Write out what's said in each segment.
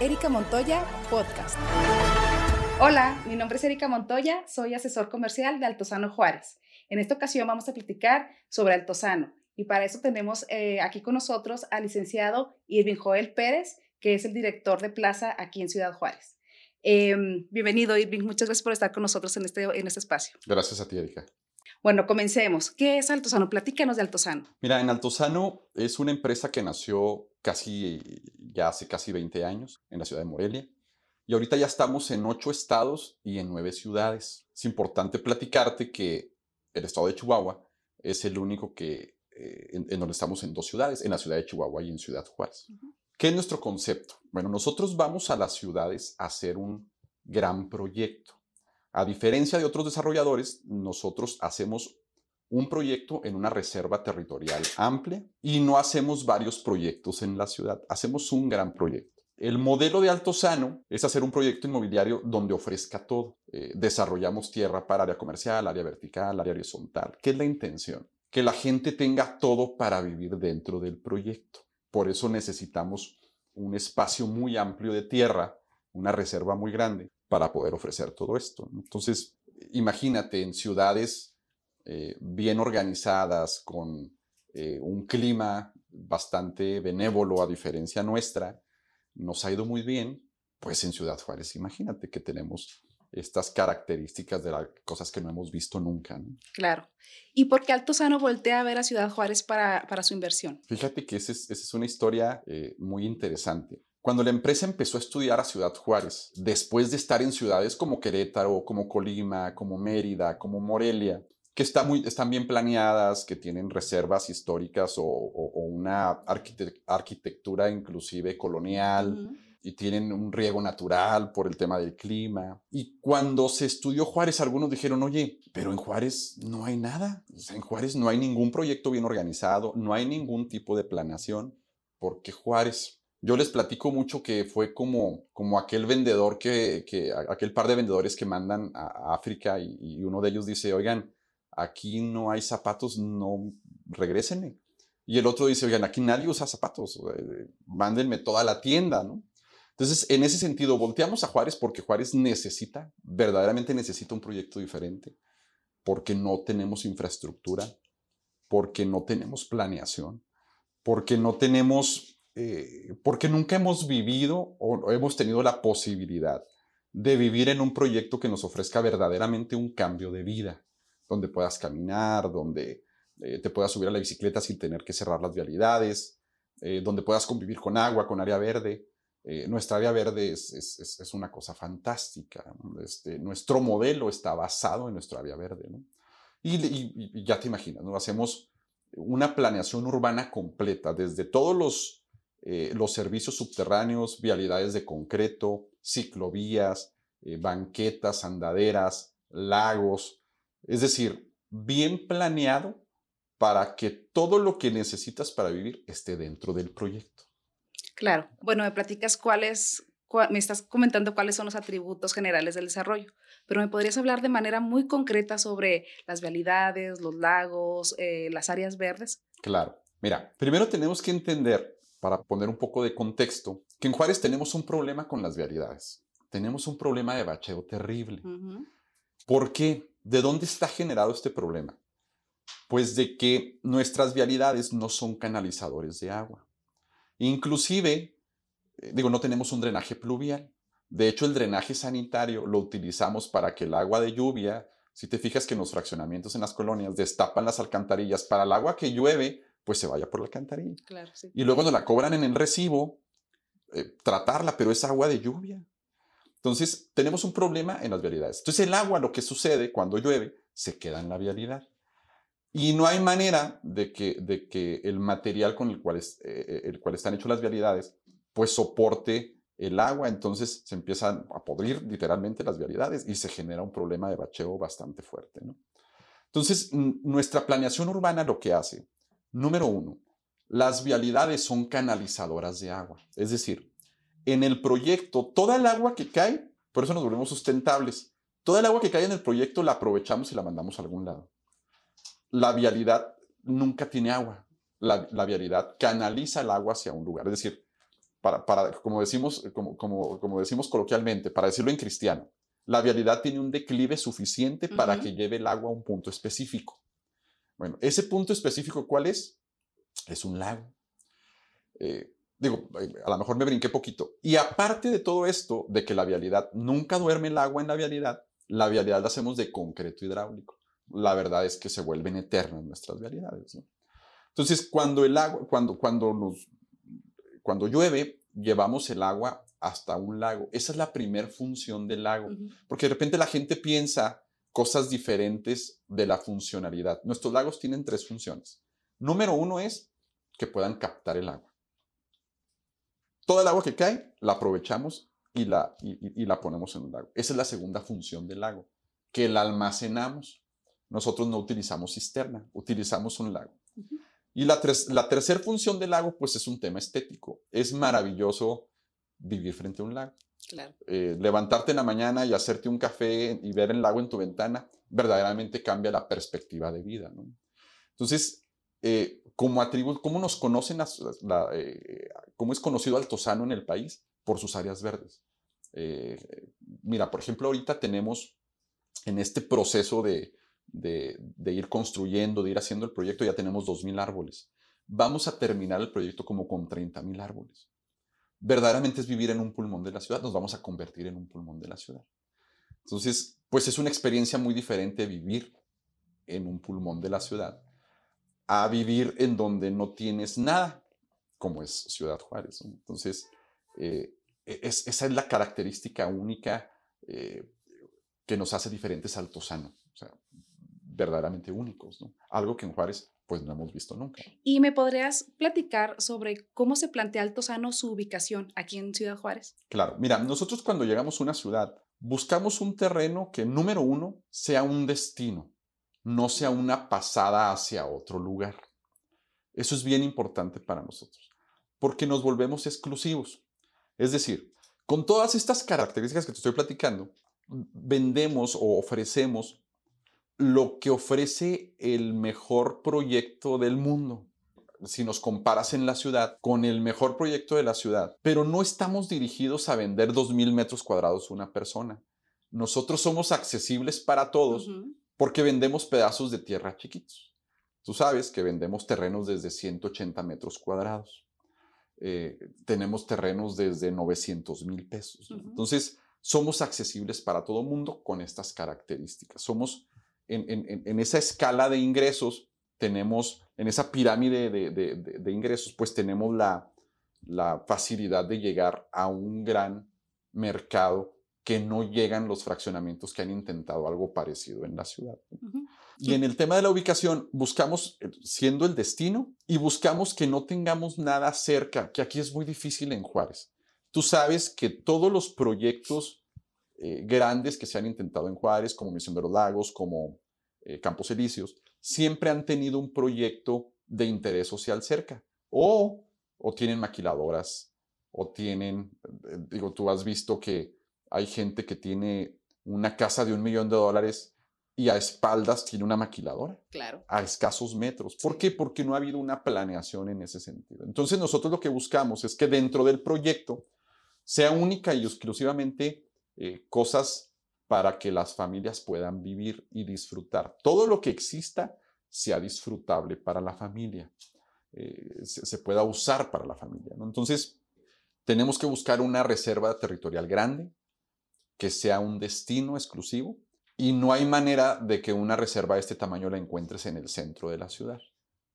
Erika Montoya Podcast. Hola, mi nombre es Erika Montoya, soy asesor comercial de Altozano Juárez. En esta ocasión vamos a platicar sobre Altozano y para eso tenemos eh, aquí con nosotros al licenciado Irving Joel Pérez, que es el director de plaza aquí en Ciudad Juárez. Em, bienvenido, Irving. Muchas gracias por estar con nosotros en este, en este espacio. Gracias a ti, Erika. Bueno, comencemos. ¿Qué es Altozano? Platícanos de Altozano. Mira, en Altozano es una empresa que nació casi, ya hace casi 20 años en la ciudad de Morelia. Y ahorita ya estamos en ocho estados y en nueve ciudades. Es importante platicarte que el estado de Chihuahua es el único que, eh, en, donde estamos en dos ciudades, en la ciudad de Chihuahua y en Ciudad Juárez. ¿Qué es nuestro concepto? Bueno, nosotros vamos a las ciudades a hacer un gran proyecto. A diferencia de otros desarrolladores, nosotros hacemos un proyecto en una reserva territorial amplia y no hacemos varios proyectos en la ciudad, hacemos un gran proyecto. El modelo de Alto Sano es hacer un proyecto inmobiliario donde ofrezca todo. Eh, desarrollamos tierra para área comercial, área vertical, área horizontal. ¿Qué es la intención? Que la gente tenga todo para vivir dentro del proyecto. Por eso necesitamos un espacio muy amplio de tierra, una reserva muy grande, para poder ofrecer todo esto. Entonces, imagínate en ciudades eh, bien organizadas, con eh, un clima bastante benévolo a diferencia nuestra, nos ha ido muy bien, pues en Ciudad Juárez, imagínate que tenemos estas características de las cosas que no hemos visto nunca. Claro. ¿Y por qué Altozano voltea a ver a Ciudad Juárez para, para su inversión? Fíjate que esa es, una historia eh, muy interesante. Cuando la empresa empezó a estudiar a Ciudad Juárez, después de estar en ciudades como Querétaro, como Colima, como Mérida, como Morelia, que muy, están bien planeadas, que tienen reservas históricas o, una arquitectura inclusive colonial, y tienen un riego natural por el tema del clima. Y cuando se estudió Juárez, algunos dijeron, oye, pero en Juárez no hay nada. en Juárez no hay ningún proyecto bien organizado, no hay ningún tipo de planeación, porque Juárez yo les platico mucho que fue como, como aquel vendedor que, que aquel par de vendedores que mandan a África y, uno de ellos dice, oigan, aquí no hay zapatos, no regresenme. Y el otro dice, oigan, aquí nadie usa zapatos, eh, mándenme toda la tienda, ¿no? Entonces, en ese sentido, volteamos a Juárez porque Juárez necesita, verdaderamente necesita un proyecto diferente, porque no tenemos infraestructura, porque no tenemos planeación, porque no tenemos eh, porque nunca hemos vivido o hemos tenido la posibilidad de vivir en un proyecto que nos ofrezca verdaderamente un cambio de vida, donde puedas caminar, donde eh, te puedas subir a la bicicleta sin tener que cerrar las vialidades, eh, donde puedas convivir con agua, con área verde. nuestra área verde es, es, es una cosa fantástica. Este, nuestro modelo está basado en nuestra área verde. ¿no? Y, y, ya te imaginas, ¿no? hacemos una planeación urbana completa, desde todos los eh, los servicios subterráneos, vialidades de concreto, ciclovías, eh, banquetas, andaderas, lagos, es decir, bien planeado para que todo lo que necesitas para vivir esté dentro del proyecto. Claro, bueno, me platicas cuáles, me estás comentando cuáles son los atributos generales del desarrollo, pero me podrías hablar de manera muy concreta sobre las vialidades, los lagos, eh, las áreas verdes. Claro, mira, primero tenemos que entender para poner un poco de contexto, que en Juárez tenemos un problema con las vialidades. Tenemos un problema de bacheo terrible. ¿Por qué? ¿De dónde está generado este problema? Pues de que nuestras vialidades no son canalizadores de agua. Inclusive, eh, digo, no tenemos un drenaje pluvial. De hecho, el drenaje sanitario lo utilizamos para que el agua de lluvia, si te fijas que en los fraccionamientos en las colonias destapan las alcantarillas para el agua que llueve, pues se vaya por la alcantarilla. Y luego nos la cobran en el recibo, eh, tratarla, pero es agua de lluvia. Entonces, tenemos un problema en las vialidades. Entonces, el agua, lo que sucede cuando llueve, se queda en la vialidad. Y no hay manera de que, de que el material con el cual, es, eh, eh, el cual están hechas las vialidades, pues soporte el agua. Entonces, se empiezan a podrir literalmente las vialidades y se genera un problema de bacheo bastante fuerte. ¿no? Entonces, nuestra planeación urbana lo que hace Número uno, las vialidades son canalizadoras de agua. Es decir, en el proyecto, toda el agua que cae, por eso nos volvemos sustentables, toda el agua que cae en el proyecto la aprovechamos y la mandamos a algún lado. La vialidad nunca tiene agua. La, vialidad canaliza el agua hacia un lugar. Es decir, para, como, decimos, como, como, como, decimos coloquialmente, para decirlo en cristiano, la vialidad tiene un declive suficiente para que lleve el agua a un punto específico. Bueno, ese punto específico, ¿cuál es? Es un lago. Eh, digo, eh, a lo mejor me brinqué poquito. Y aparte de todo esto, de que la vialidad nunca duerme el agua en la vialidad, la vialidad la hacemos de concreto hidráulico. La verdad es que se vuelven eternas nuestras vialidades. Entonces, cuando el agua, cuando, cuando, nos, cuando llueve, llevamos el agua hasta un lago. Esa es la primer función del lago, porque de repente la gente piensa cosas diferentes de la funcionalidad. Nuestros lagos tienen tres funciones. Número uno es que puedan captar el agua. Todo el agua que cae la aprovechamos y la, y, la ponemos en un lago. Esa es la segunda función del lago, que la almacenamos. Nosotros no utilizamos cisterna, utilizamos un lago. Y la, la tercera función del lago, pues es un tema estético. Es maravilloso vivir frente a un lago. Eh, levantarte en la mañana y hacerte un café y ver el lago en tu ventana, verdaderamente cambia la perspectiva de vida. Entonces, eh, como atributo, ¿cómo nos conocen, eh, cómo es conocido Altozano en el país? Por sus áreas verdes. mira, por ejemplo, ahorita tenemos en este proceso de, de, ir construyendo, de ir haciendo el proyecto, ya tenemos 2.000 árboles. Vamos a terminar el proyecto como con 30.000 árboles. Verdaderamente es vivir en un pulmón de la ciudad, nos vamos a convertir en un pulmón de la ciudad. Entonces, pues es una experiencia muy diferente vivir en un pulmón de la ciudad a vivir en donde no tienes nada, como es Ciudad Juárez. Entonces, eh, e, esa es la característica única eh, que nos hace diferentes al Tosano verdaderamente únicos. Algo que en Juárez pues no hemos visto nunca. ¿Y me podrías platicar sobre cómo se plantea Altozano su ubicación aquí en Ciudad Juárez? Claro, mira, nosotros cuando llegamos a una ciudad buscamos un terreno que, número uno, sea un destino, no sea una pasada hacia otro lugar. Eso es bien importante para nosotros, porque nos volvemos exclusivos. Es decir, con todas estas características que te estoy platicando, vendemos o ofrecemos lo que ofrece el mejor proyecto del mundo. Si nos comparas en la ciudad con el mejor proyecto de la ciudad, pero no estamos dirigidos a vender 2.000 metros cuadrados una persona. Nosotros somos accesibles para todos porque vendemos pedazos de tierra chiquitos. Tú sabes que vendemos terrenos desde 180 metros cuadrados. Eh, tenemos terrenos desde 900 mil pesos. Entonces, somos accesibles para todo mundo con estas características. Somos en, esa escala de ingresos tenemos, en esa pirámide de, ingresos, pues tenemos la, facilidad de llegar a un gran mercado que no llegan los fraccionamientos que han intentado algo parecido en la ciudad. Y en el tema de la ubicación, buscamos, eh, siendo el destino, y buscamos que no tengamos nada cerca, que aquí es muy difícil en Juárez. Tú sabes que todos los proyectos eh, grandes que se han intentado en Juárez, como Misión de los Lagos, como eh, Campos Elíseos, siempre han tenido un proyecto de interés social cerca. O, o tienen maquiladoras, o tienen, eh, digo, tú has visto que hay gente que tiene una casa de un millón de dólares y a espaldas tiene una maquiladora. Claro. A escasos metros. ¿Por qué? Porque no ha habido una planeación en ese sentido. Entonces nosotros lo que buscamos es que dentro del proyecto sea única y exclusivamente eh, cosas para que las familias puedan vivir y disfrutar. Todo lo que exista sea disfrutable para la familia, eh, se, pueda usar para la familia. Entonces, tenemos que buscar una reserva territorial grande, que sea un destino exclusivo, y no hay manera de que una reserva de este tamaño la encuentres en el centro de la ciudad.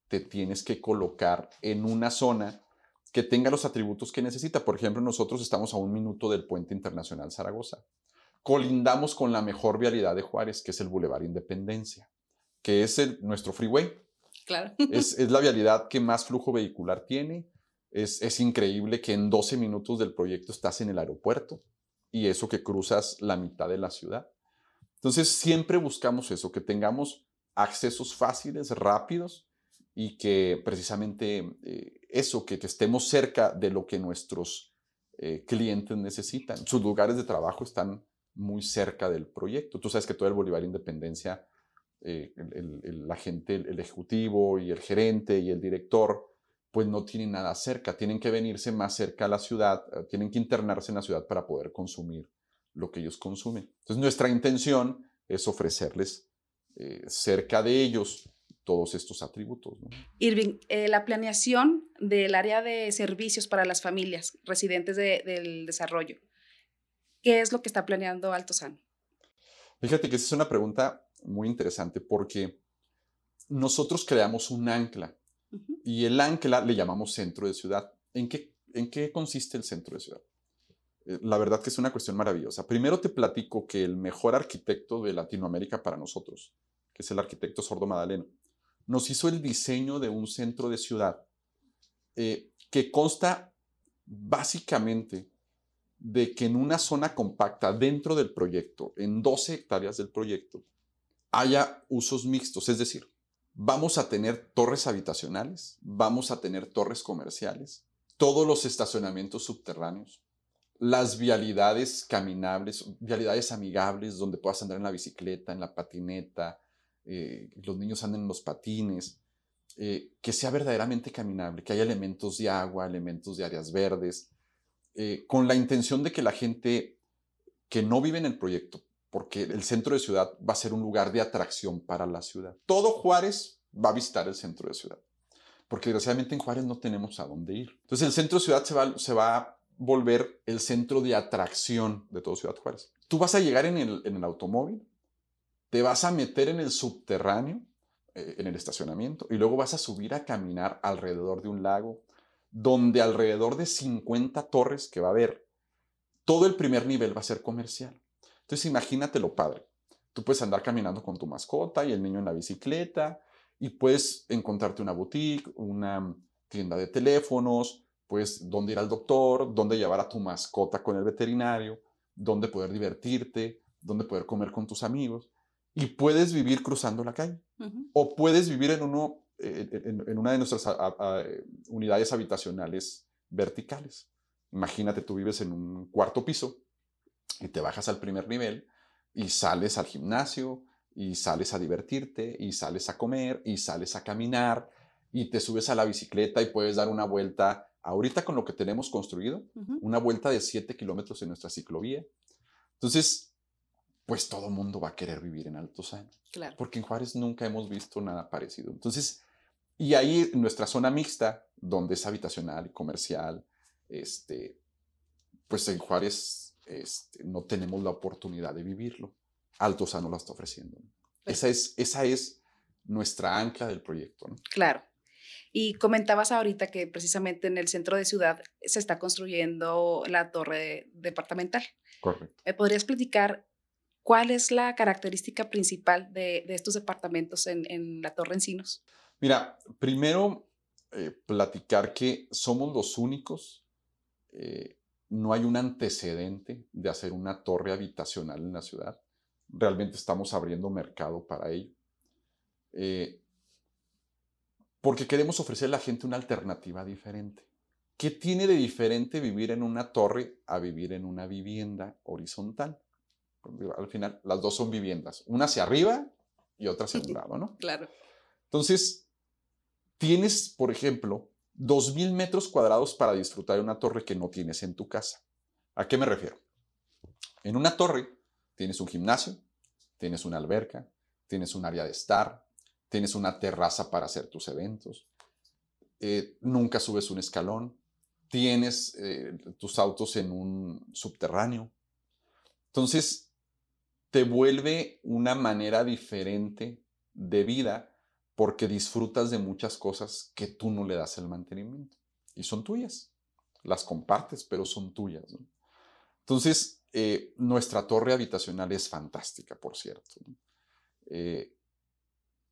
Te tienes que colocar en una zona que tenga los atributos que necesita. Por ejemplo, nosotros estamos a un minuto del puente internacional Zaragoza. Colindamos con la mejor vialidad de Juárez, que es el Boulevard Independencia, que es el, nuestro freeway. Claro. Es, la vialidad que más flujo vehicular tiene. Es, es increíble que en 12 minutos del proyecto estás en el aeropuerto y eso que cruzas la mitad de la ciudad. Entonces siempre buscamos eso, que tengamos accesos fáciles, rápidos y que precisamente eh, eso, que, estemos cerca de lo que nuestros eh, clientes necesitan. Sus lugares de trabajo están muy cerca del proyecto. Tú sabes que todo el Bolívar Independencia, eh, la gente, el, ejecutivo y el gerente y el director, pues no tienen nada cerca, tienen que venirse más cerca a la ciudad, eh, tienen que internarse en la ciudad para poder consumir lo que ellos consumen. Entonces nuestra intención es ofrecerles cerca de ellos todos estos atributos. Irving, eh, la planeación del área de servicios para las familias residentes del desarrollo, ¿qué es lo que está planeando Altozano? Fíjate que esa es una pregunta muy interesante porque nosotros creamos un ancla y el ancla le llamamos centro de ciudad. ¿En qué, ¿En qué consiste el centro de ciudad? Eh, la verdad que es una cuestión maravillosa. Primero te platico que el mejor arquitecto de Latinoamérica para nosotros, que es el arquitecto Sordo Madaleno, nos hizo el diseño de un centro de ciudad eh, que consta básicamente de que en una zona compacta dentro del proyecto, en 12 hectáreas del proyecto, haya usos mixtos, es decir, vamos a tener torres habitacionales, vamos a tener torres comerciales, todos los estacionamientos subterráneos, las vialidades caminables, vialidades amigables donde puedas andar en la bicicleta, en la patineta, eh, los niños anden en los patines, eh, que sea verdaderamente caminable, que haya elementos de agua, elementos de áreas verdes, eh, con la intención de que la gente que no vive en el proyecto porque el centro de ciudad va a ser un lugar de atracción para la ciudad. Todo Juárez va a visitar el centro de ciudad, porque desgraciadamente en Juárez no tenemos a dónde ir. Entonces el centro de ciudad se va, se va a volver el centro de atracción de todo Ciudad Juárez. Tú vas a llegar en el, en el automóvil, te vas a meter en el subterráneo, eh, en el estacionamiento, y luego vas a subir a caminar alrededor de un lago, donde alrededor de 50 torres que va a haber, todo el primer nivel va a ser comercial. Entonces imagínate lo padre. Tú puedes andar caminando con tu mascota y el niño en la bicicleta y puedes encontrarte una boutique, una tienda de teléfonos, pues dónde ir al doctor, dónde llevar a tu mascota con el veterinario, dónde poder divertirte, dónde poder comer con tus amigos. Y puedes vivir cruzando la calle. O puedes vivir en, uno, eh, en, una de nuestras unidades habitacionales verticales. Imagínate, tú vives en un cuarto piso y te bajas al primer nivel y sales al gimnasio y sales a divertirte y sales a comer y sales a caminar y te subes a la bicicleta y puedes dar una vuelta, ahorita con lo que tenemos construido, una vuelta de 7 kilómetros en nuestra ciclovía. Entonces, pues todo mundo va a querer vivir en Altozano. Claro. Porque en Juárez nunca hemos visto nada parecido. Entonces, y ahí en nuestra zona mixta, donde es habitacional y comercial, este, pues en Juárez este, no tenemos la oportunidad de vivirlo. Altozano lo está ofreciendo. Esa es, esa es nuestra ancla del proyecto. Claro. Y comentabas ahorita que precisamente en el centro de ciudad se está construyendo la torre departamental. Correcto. ¿Me podrías platicar cuál es la característica principal de, estos departamentos en, la Torre Encinos? Mira, primero eh, platicar que somos los únicos eh, no hay un antecedente de hacer una torre habitacional en la ciudad. Realmente estamos abriendo mercado para ello. Eh, porque queremos ofrecerle a la gente una alternativa diferente. ¿Qué tiene de diferente vivir en una torre a vivir en una vivienda horizontal? Al final, las dos son viviendas, una hacia arriba y otra hacia un lado, ¿no? Claro. Entonces, tienes, por ejemplo, 2.000 metros cuadrados para disfrutar de una torre que no tienes en tu casa. ¿A qué me refiero? En una torre tienes un gimnasio, tienes una alberca, tienes un área de estar, tienes una terraza para hacer tus eventos, eh, nunca subes un escalón, tienes eh, tus autos en un subterráneo. Entonces, te vuelve una manera diferente de vida porque disfrutas de muchas cosas que tú no le das el mantenimiento y son tuyas. Las compartes, pero son tuyas. Entonces, eh, nuestra torre habitacional es fantástica, por cierto. Eh,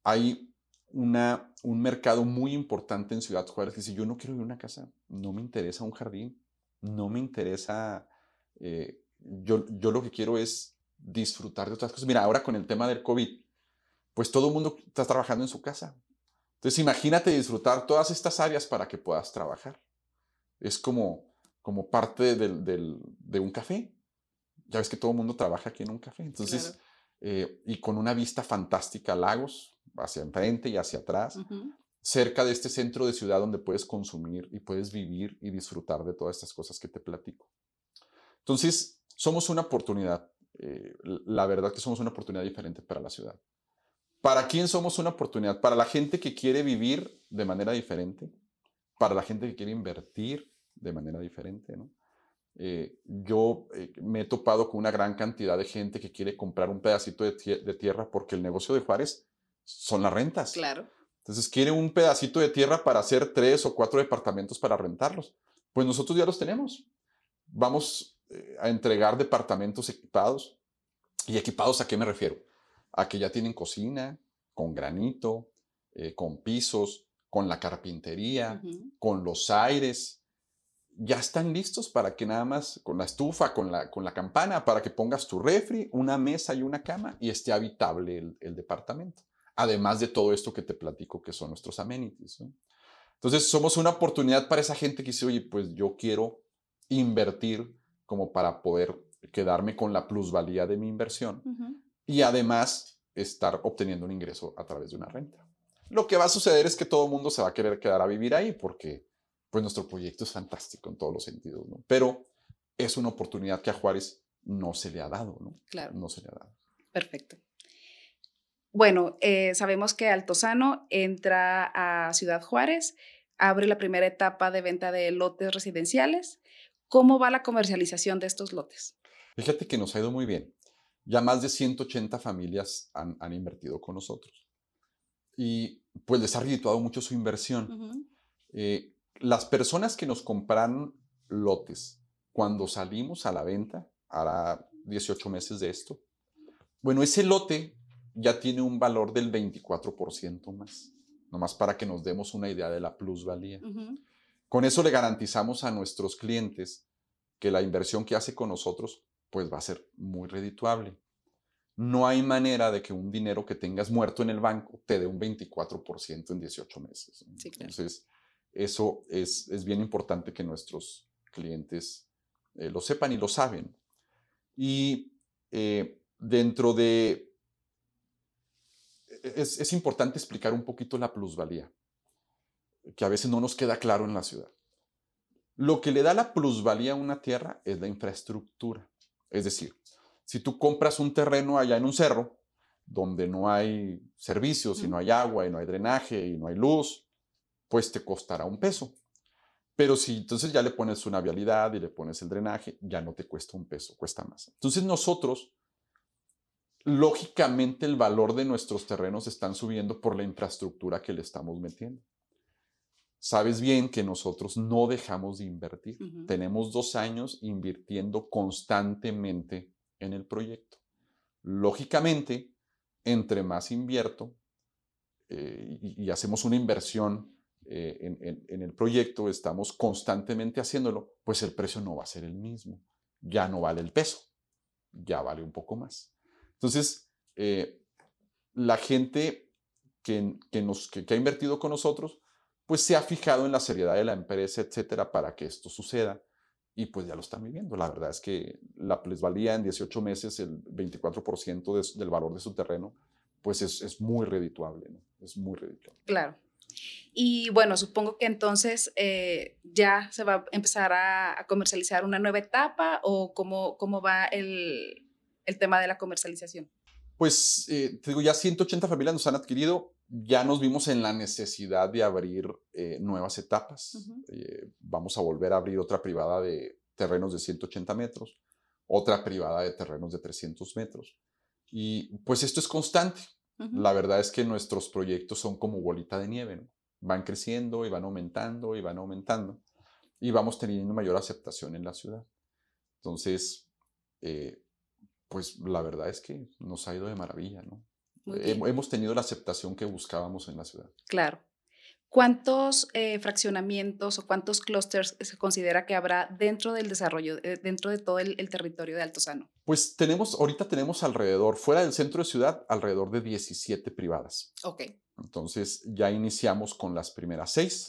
hay una, un mercado muy importante en Ciudad Juárez que dice, yo no quiero una casa, no me interesa un jardín, no me interesa, eh, yo, yo lo que quiero es disfrutar de otras cosas. Mira, ahora con el tema del COVID, pues todo el mundo está trabajando en su casa. Entonces imagínate disfrutar todas estas áreas para que puedas trabajar. Es como, como parte de un café. Ya ves que todo el mundo trabaja aquí en un café. Entonces, eh, y con una vista fantástica lagos, hacia enfrente y hacia atrás. cerca de este centro de ciudad donde puedes consumir y puedes vivir y disfrutar de todas estas cosas que te platico. Entonces, somos una oportunidad, eh, la verdad que somos una oportunidad diferente para la ciudad. ¿Para quién somos una oportunidad? Para la gente que quiere vivir de manera diferente, para la gente que quiere invertir de manera diferente, ¿no? Eh, yo eh, me he topado con una gran cantidad de gente que quiere comprar un pedacito de, de, tierra porque el negocio de Juárez son las rentas. Claro. Entonces quiere un pedacito de tierra para hacer tres o cuatro departamentos para rentarlos. Pues nosotros ya los tenemos. Vamos a entregar departamentos equipados. ¿Y equipados a qué me refiero? A que ya tienen cocina, con granito, con pisos, con la carpintería, con los aires, ya están listos para que nada más con la estufa, con la, con la campana, para que pongas tu refri, una mesa y una cama y esté habitable el, departamento. Además de todo esto que te platico que son nuestros amenities. Entonces, somos una oportunidad para esa gente que dice, oye, pues yo quiero invertir como para poder quedarme con la plusvalía de mi inversión y además estar obteniendo un ingreso a través de una renta. Lo que va a suceder es que todo el mundo se va a querer quedar a vivir ahí porque pues nuestro proyecto es fantástico en todos los sentidos, ¿no? Pero es una oportunidad que a Juárez no se le ha dado, ¿no? Claro. No se le ha dado. Perfecto. Bueno, eh, sabemos que Altozano entra a Ciudad Juárez, abre la primera etapa de venta de lotes residenciales. ¿Cómo va la comercialización de estos lotes? Fíjate que nos ha ido muy bien. Ya más de 180 familias han, invertido con nosotros. Y pues les ha redituado mucho su inversión las personas que nos compran lotes cuando salimos a la venta, hará 18 meses de esto, bueno, ese lote ya tiene un valor del 24% más, nomás para que nos demos una idea de la plusvalía. Con eso le garantizamos a nuestros clientes que la inversión que hace con nosotros pues va a ser muy redituable. No hay manera de que un dinero que tengas muerto en el banco te dé un 24% en 18 meses. Entonces, eso es, bien importante que nuestros clientes eh, lo sepan y lo saben. Y eh, dentro de... Es, es importante explicar un poquito la plusvalía, que a veces no nos queda claro en la ciudad. Lo que le da la plusvalía a una tierra es la infraestructura. Es decir, si tú compras un terreno allá en un cerro, donde no hay servicios y no hay agua y no hay drenaje y no hay luz, pues te costará un peso. Pero si entonces ya le pones una vialidad y le pones el drenaje, ya no te cuesta un peso, cuesta más. Entonces nosotros, lógicamente el valor de nuestros terrenos están subiendo por la infraestructura que le estamos metiendo. Sabes bien que nosotros no dejamos de invertir. Tenemos dos años invirtiendo constantemente en el proyecto. Lógicamente, entre más invierto eh, y, y hacemos una inversión eh, en, el proyecto, estamos constantemente haciéndolo, pues el precio no va a ser el mismo. Ya no vale el peso, ya vale un poco más. Entonces, eh, la gente que, nos, que, ha invertido con nosotros, pues se ha fijado en la seriedad de la empresa, etcétera, para que esto suceda. Y pues ya lo están viviendo. La verdad es que la plusvalía en 18 meses, el 24% del valor de su terreno, pues es, es muy redituable, ¿no? Es muy redituable. Claro. Y bueno, supongo que entonces eh, ya se va a empezar a, comercializar una nueva etapa o cómo, cómo va el, el tema de la comercialización. Pues eh, te digo, ya 180 familias nos han adquirido, ya nos vimos en la necesidad de abrir eh, nuevas etapas. vamos a volver a abrir otra privada de terrenos de 180 metros, otra privada de terrenos de 300 metros. Y pues esto es constante. La verdad es que nuestros proyectos son como bolita de nieve, ¿no? Van creciendo y van aumentando y van aumentando y vamos teniendo mayor aceptación en la ciudad. Entonces, eh, pues la verdad es que nos ha ido de maravilla, ¿no? Hemos tenido la aceptación que buscábamos en la ciudad. Claro. ¿Cuántos eh, fraccionamientos o cuántos clústeres se considera que habrá dentro del desarrollo, eh, dentro de todo el, territorio de Altozano? Pues tenemos, ahorita tenemos alrededor, fuera del centro de ciudad, alrededor de 17 privadas. Ok. Entonces ya iniciamos con las primeras seis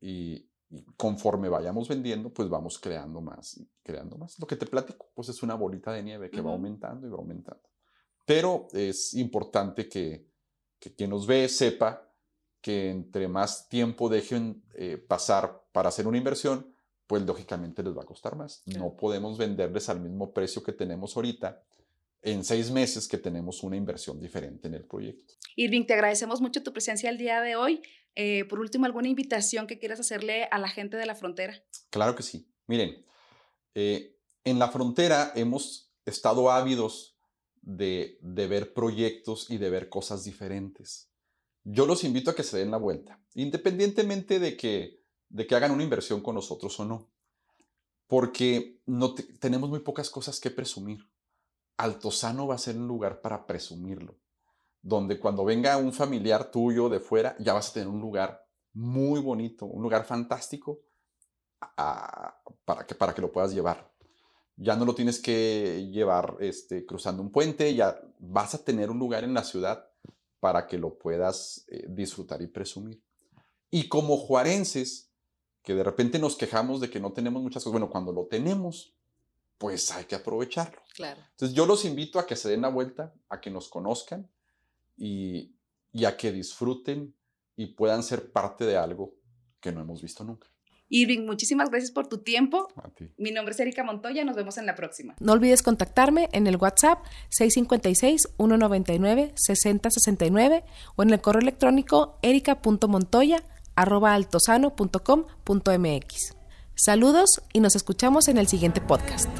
y, conforme vayamos vendiendo, pues vamos creando más y creando más. Lo que te platico, pues es una bolita de nieve que va aumentando y va aumentando. Pero es importante que, que quien nos ve sepa que entre más tiempo dejen eh, pasar para hacer una inversión, pues lógicamente les va a costar más. No podemos venderles al mismo precio que tenemos ahorita en seis meses que tenemos una inversión diferente en el proyecto. Irving, te agradecemos mucho tu presencia el día de hoy. Eh, por último, ¿alguna invitación que quieras hacerle a la gente de la frontera? Claro que sí. Miren, eh, en la frontera hemos estado ávidos de, de ver proyectos y de ver cosas diferentes. Yo los invito a que se den la vuelta, independientemente de que, de que hagan una inversión con nosotros o no, porque no tenemos muy pocas cosas que presumir. Altozano va a ser un lugar para presumirlo, donde cuando venga un familiar tuyo de fuera, ya vas a tener un lugar muy bonito, un lugar fantástico para, que, para que lo puedas llevar. Ya no lo tienes que llevar este, cruzando un puente, ya vas a tener un lugar en la ciudad para que lo puedas eh, disfrutar y presumir. Y como juarenses, que de repente nos quejamos de que no tenemos muchas cosas, bueno, cuando lo tenemos, pues hay que aprovecharlo. Claro. Entonces yo los invito a que se den la vuelta, a que nos conozcan y, y a que disfruten y puedan ser parte de algo que no hemos visto nunca. Irving, muchísimas gracias por tu tiempo. Mi nombre es Erika Montoya, nos vemos en la próxima. No olvides contactarme en el WhatsApp 656-199-6069 o en el correo electrónico erica.montoya.altosano.com.mx. Saludos y nos escuchamos en el siguiente podcast.